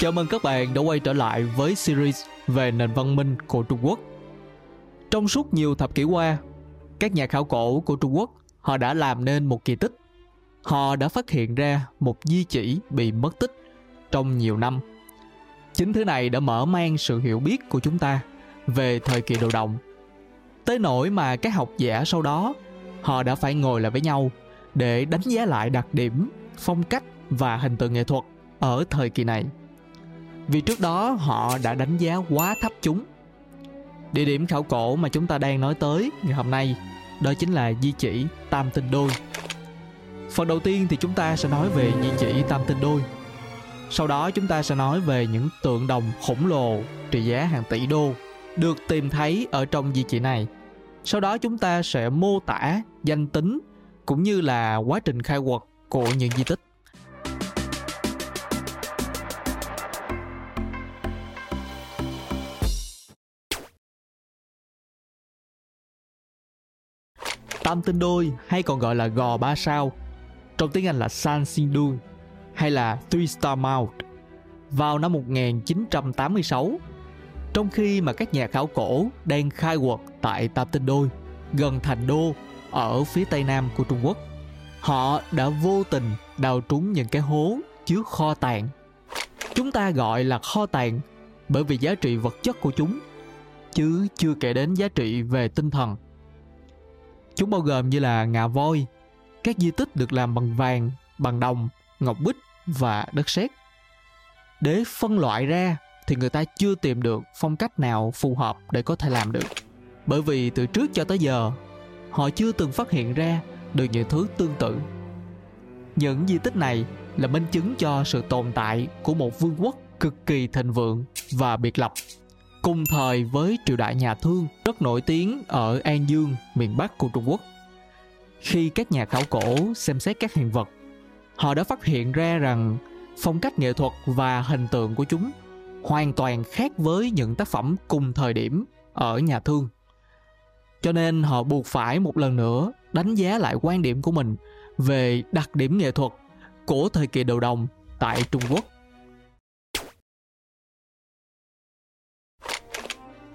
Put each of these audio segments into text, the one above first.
Chào mừng các bạn đã quay trở lại với series về nền văn minh của Trung Quốc. Trong suốt nhiều thập kỷ qua, các nhà khảo cổ của Trung Quốc họ đã làm nên một kỳ tích. Họ đã phát hiện ra một di chỉ bị mất tích trong nhiều năm. Chính thứ này đã mở mang sự hiểu biết của chúng ta về thời kỳ đồ đồng. Tới nỗi mà các học giả sau đó họ đã phải ngồi lại với nhau để đánh giá lại đặc điểm, phong cách và hình tượng nghệ thuật ở thời kỳ này vì trước đó họ đã đánh giá quá thấp chúng. Địa điểm khảo cổ mà chúng ta đang nói tới ngày hôm nay, đó chính là di chỉ Tam Tinh Đôi. Phần đầu tiên thì chúng ta sẽ nói về di chỉ Tam Tinh Đôi. Sau đó chúng ta sẽ nói về những tượng đồng khổng lồ trị giá hàng tỷ đô được tìm thấy ở trong di chỉ này. Sau đó chúng ta sẽ mô tả danh tính cũng như là quá trình khai quật của những di tích. Tam tinh đôi hay còn gọi là gò ba sao, trong tiếng Anh là San Sindun hay là Three Star Mount vào năm 1986 trong khi mà các nhà khảo cổ đang khai quật tại Tam Tinh Đôi gần thành đô ở phía tây nam của Trung Quốc họ đã vô tình đào trúng những cái hố chứa kho tàng. Chúng ta gọi là kho tàng bởi vì giá trị vật chất của chúng chứ chưa kể đến giá trị về tinh thần. Chúng bao gồm như là ngà voi, các di tích được làm bằng vàng, bằng đồng, ngọc bích và đất sét. Để phân loại ra thì người ta chưa tìm được phong cách nào phù hợp để có thể làm được. Bởi vì từ trước cho tới giờ, họ chưa từng phát hiện ra được những thứ tương tự. Những di tích này là minh chứng cho sự tồn tại của một vương quốc cực kỳ thịnh vượng và biệt lập cùng thời với triều đại nhà Thương rất nổi tiếng ở An Dương, miền Bắc của Trung Quốc. Khi các nhà khảo cổ xem xét các hiện vật, họ đã phát hiện ra rằng phong cách nghệ thuật và hình tượng của chúng hoàn toàn khác với những tác phẩm cùng thời điểm ở nhà Thương. Cho nên họ buộc phải một lần nữa đánh giá lại quan điểm của mình về đặc điểm nghệ thuật của thời kỳ đầu đồng tại Trung Quốc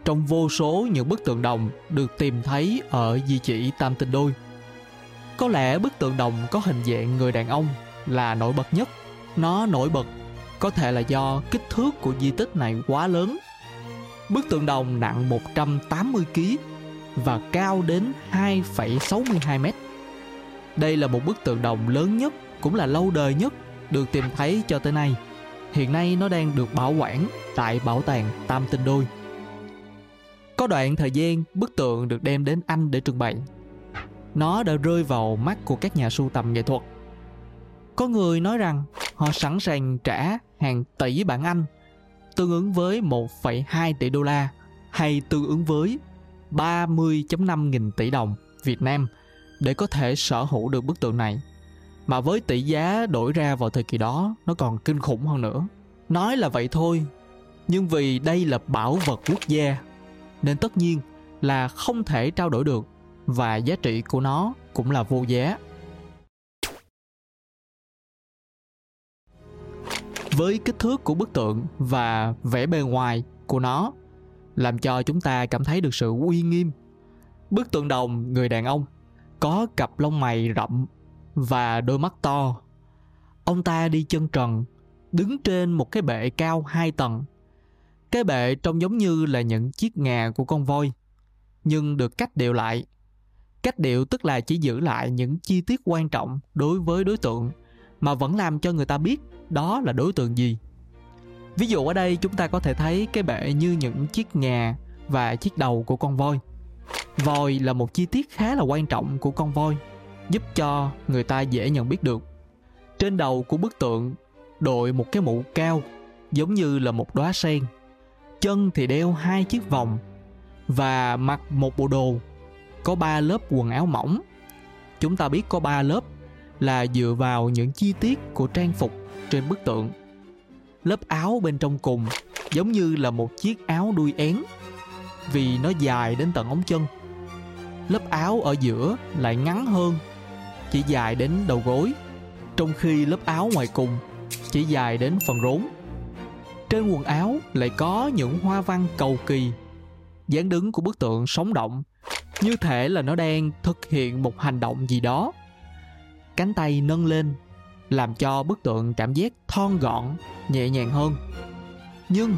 trong vô số những bức tượng đồng được tìm thấy ở di chỉ Tam Tinh Đôi. Có lẽ bức tượng đồng có hình dạng người đàn ông là nổi bật nhất. Nó nổi bật có thể là do kích thước của di tích này quá lớn. Bức tượng đồng nặng 180 kg và cao đến 2,62 mét. Đây là một bức tượng đồng lớn nhất cũng là lâu đời nhất được tìm thấy cho tới nay. Hiện nay nó đang được bảo quản tại bảo tàng Tam Tinh Đôi có đoạn thời gian bức tượng được đem đến Anh để trưng bày. Nó đã rơi vào mắt của các nhà sưu tầm nghệ thuật. Có người nói rằng họ sẵn sàng trả hàng tỷ bảng Anh tương ứng với 1,2 tỷ đô la hay tương ứng với 30.5 nghìn tỷ đồng Việt Nam để có thể sở hữu được bức tượng này. Mà với tỷ giá đổi ra vào thời kỳ đó nó còn kinh khủng hơn nữa. Nói là vậy thôi, nhưng vì đây là bảo vật quốc gia nên tất nhiên là không thể trao đổi được và giá trị của nó cũng là vô giá. Với kích thước của bức tượng và vẻ bề ngoài của nó làm cho chúng ta cảm thấy được sự uy nghiêm. Bức tượng đồng người đàn ông có cặp lông mày rậm và đôi mắt to. Ông ta đi chân trần, đứng trên một cái bệ cao hai tầng cái bệ trông giống như là những chiếc ngà của con voi, nhưng được cách điệu lại. Cách điệu tức là chỉ giữ lại những chi tiết quan trọng đối với đối tượng mà vẫn làm cho người ta biết đó là đối tượng gì. Ví dụ ở đây chúng ta có thể thấy cái bệ như những chiếc ngà và chiếc đầu của con voi. Voi là một chi tiết khá là quan trọng của con voi, giúp cho người ta dễ nhận biết được. Trên đầu của bức tượng đội một cái mũ cao giống như là một đóa sen chân thì đeo hai chiếc vòng và mặc một bộ đồ, có ba lớp quần áo mỏng. Chúng ta biết có ba lớp là dựa vào những chi tiết của trang phục trên bức tượng. Lớp áo bên trong cùng giống như là một chiếc áo đuôi én, vì nó dài đến tận ống chân. Lớp áo ở giữa lại ngắn hơn, chỉ dài đến đầu gối, trong khi lớp áo ngoài cùng chỉ dài đến phần rốn trên quần áo lại có những hoa văn cầu kỳ. Dáng đứng của bức tượng sống động, như thể là nó đang thực hiện một hành động gì đó. Cánh tay nâng lên, làm cho bức tượng cảm giác thon gọn, nhẹ nhàng hơn. Nhưng,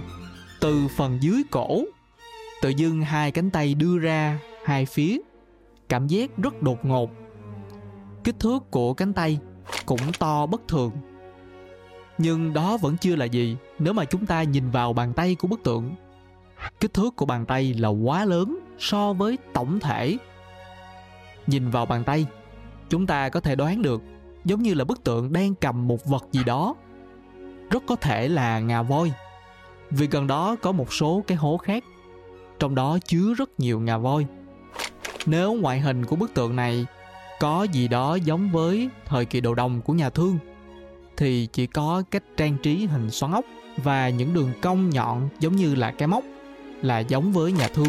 từ phần dưới cổ, tự dưng hai cánh tay đưa ra hai phía, cảm giác rất đột ngột. Kích thước của cánh tay cũng to bất thường nhưng đó vẫn chưa là gì nếu mà chúng ta nhìn vào bàn tay của bức tượng. Kích thước của bàn tay là quá lớn so với tổng thể. Nhìn vào bàn tay, chúng ta có thể đoán được giống như là bức tượng đang cầm một vật gì đó. Rất có thể là ngà voi. Vì gần đó có một số cái hố khác, trong đó chứa rất nhiều ngà voi. Nếu ngoại hình của bức tượng này có gì đó giống với thời kỳ đồ đồng của nhà thương thì chỉ có cách trang trí hình xoắn ốc và những đường cong nhọn giống như là cái móc, là giống với nhà thương.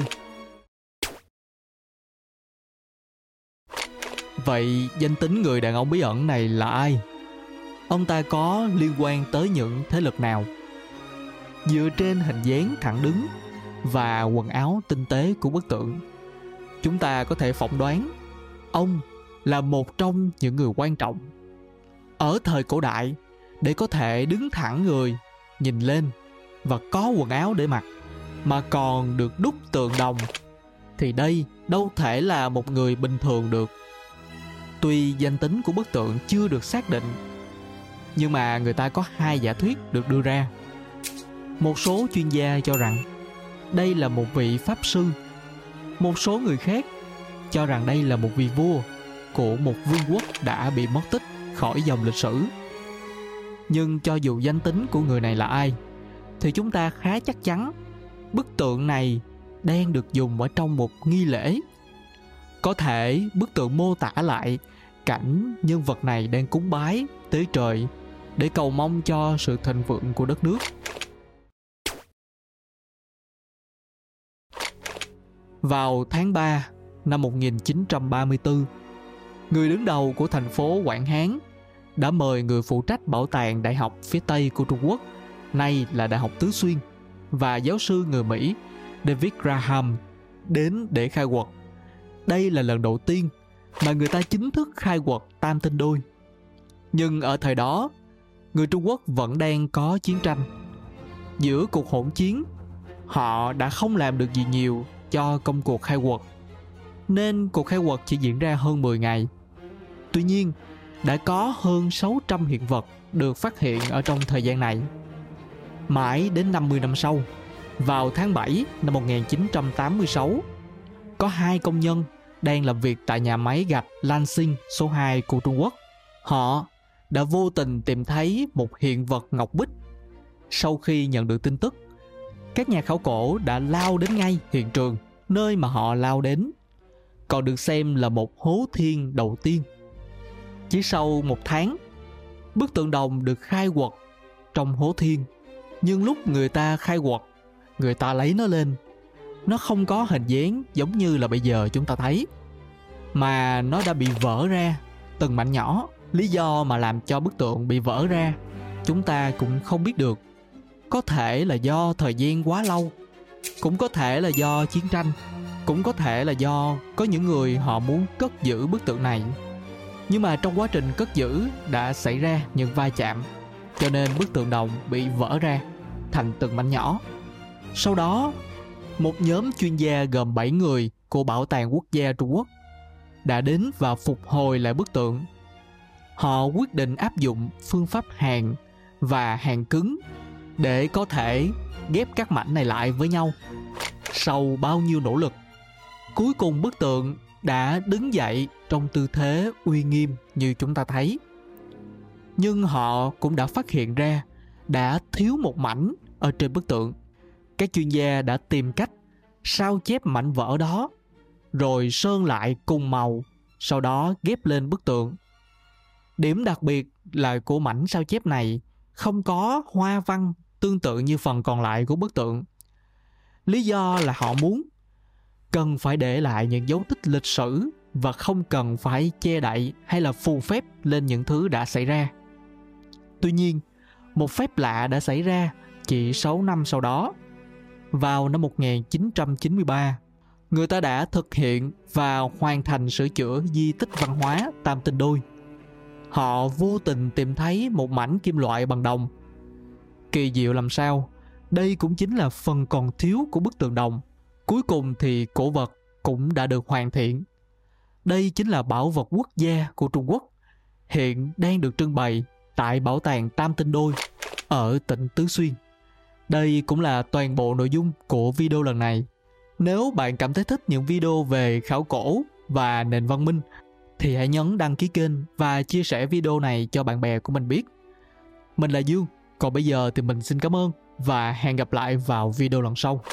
Vậy danh tính người đàn ông bí ẩn này là ai? Ông ta có liên quan tới những thế lực nào? Dựa trên hình dáng thẳng đứng và quần áo tinh tế của bức tượng, chúng ta có thể phỏng đoán ông là một trong những người quan trọng ở thời cổ đại để có thể đứng thẳng người, nhìn lên và có quần áo để mặc, mà còn được đúc tượng đồng, thì đây đâu thể là một người bình thường được. Tuy danh tính của bức tượng chưa được xác định, nhưng mà người ta có hai giả thuyết được đưa ra. Một số chuyên gia cho rằng đây là một vị pháp sư, một số người khác cho rằng đây là một vị vua của một vương quốc đã bị mất tích khỏi dòng lịch sử. Nhưng cho dù danh tính của người này là ai thì chúng ta khá chắc chắn bức tượng này đang được dùng ở trong một nghi lễ. Có thể bức tượng mô tả lại cảnh nhân vật này đang cúng bái tới trời để cầu mong cho sự thịnh vượng của đất nước. Vào tháng 3 năm 1934, người đứng đầu của thành phố Quảng Hán đã mời người phụ trách bảo tàng đại học phía Tây của Trung Quốc, nay là Đại học Tứ Xuyên, và giáo sư người Mỹ David Graham đến để khai quật. Đây là lần đầu tiên mà người ta chính thức khai quật tam tinh đôi. Nhưng ở thời đó, người Trung Quốc vẫn đang có chiến tranh. Giữa cuộc hỗn chiến, họ đã không làm được gì nhiều cho công cuộc khai quật nên cuộc khai quật chỉ diễn ra hơn 10 ngày. Tuy nhiên, đã có hơn 600 hiện vật được phát hiện ở trong thời gian này. Mãi đến 50 năm sau, vào tháng 7 năm 1986, có hai công nhân đang làm việc tại nhà máy gạch Lansing số 2 của Trung Quốc. Họ đã vô tình tìm thấy một hiện vật ngọc bích. Sau khi nhận được tin tức, các nhà khảo cổ đã lao đến ngay hiện trường nơi mà họ lao đến còn được xem là một hố thiên đầu tiên chỉ sau một tháng, bức tượng đồng được khai quật trong hố thiên. Nhưng lúc người ta khai quật, người ta lấy nó lên. Nó không có hình dáng giống như là bây giờ chúng ta thấy, mà nó đã bị vỡ ra từng mảnh nhỏ. Lý do mà làm cho bức tượng bị vỡ ra, chúng ta cũng không biết được. Có thể là do thời gian quá lâu, cũng có thể là do chiến tranh, cũng có thể là do có những người họ muốn cất giữ bức tượng này nhưng mà trong quá trình cất giữ đã xảy ra những va chạm cho nên bức tượng đồng bị vỡ ra thành từng mảnh nhỏ sau đó một nhóm chuyên gia gồm 7 người của Bảo tàng Quốc gia Trung Quốc đã đến và phục hồi lại bức tượng. Họ quyết định áp dụng phương pháp hàn và hàn cứng để có thể ghép các mảnh này lại với nhau. Sau bao nhiêu nỗ lực, cuối cùng bức tượng đã đứng dậy trong tư thế uy nghiêm như chúng ta thấy. Nhưng họ cũng đã phát hiện ra đã thiếu một mảnh ở trên bức tượng. Các chuyên gia đã tìm cách sao chép mảnh vỡ đó rồi sơn lại cùng màu, sau đó ghép lên bức tượng. Điểm đặc biệt là của mảnh sao chép này không có hoa văn tương tự như phần còn lại của bức tượng. Lý do là họ muốn cần phải để lại những dấu tích lịch sử và không cần phải che đậy hay là phù phép lên những thứ đã xảy ra. Tuy nhiên, một phép lạ đã xảy ra chỉ 6 năm sau đó, vào năm 1993, người ta đã thực hiện và hoàn thành sửa chữa di tích văn hóa Tam Tinh Đôi. Họ vô tình tìm thấy một mảnh kim loại bằng đồng. Kỳ diệu làm sao, đây cũng chính là phần còn thiếu của bức tường đồng. Cuối cùng thì cổ vật cũng đã được hoàn thiện. Đây chính là bảo vật quốc gia của Trung Quốc, hiện đang được trưng bày tại Bảo tàng Tam Tinh Đôi ở tỉnh Tứ Xuyên. Đây cũng là toàn bộ nội dung của video lần này. Nếu bạn cảm thấy thích những video về khảo cổ và nền văn minh thì hãy nhấn đăng ký kênh và chia sẻ video này cho bạn bè của mình biết. Mình là Dương, còn bây giờ thì mình xin cảm ơn và hẹn gặp lại vào video lần sau.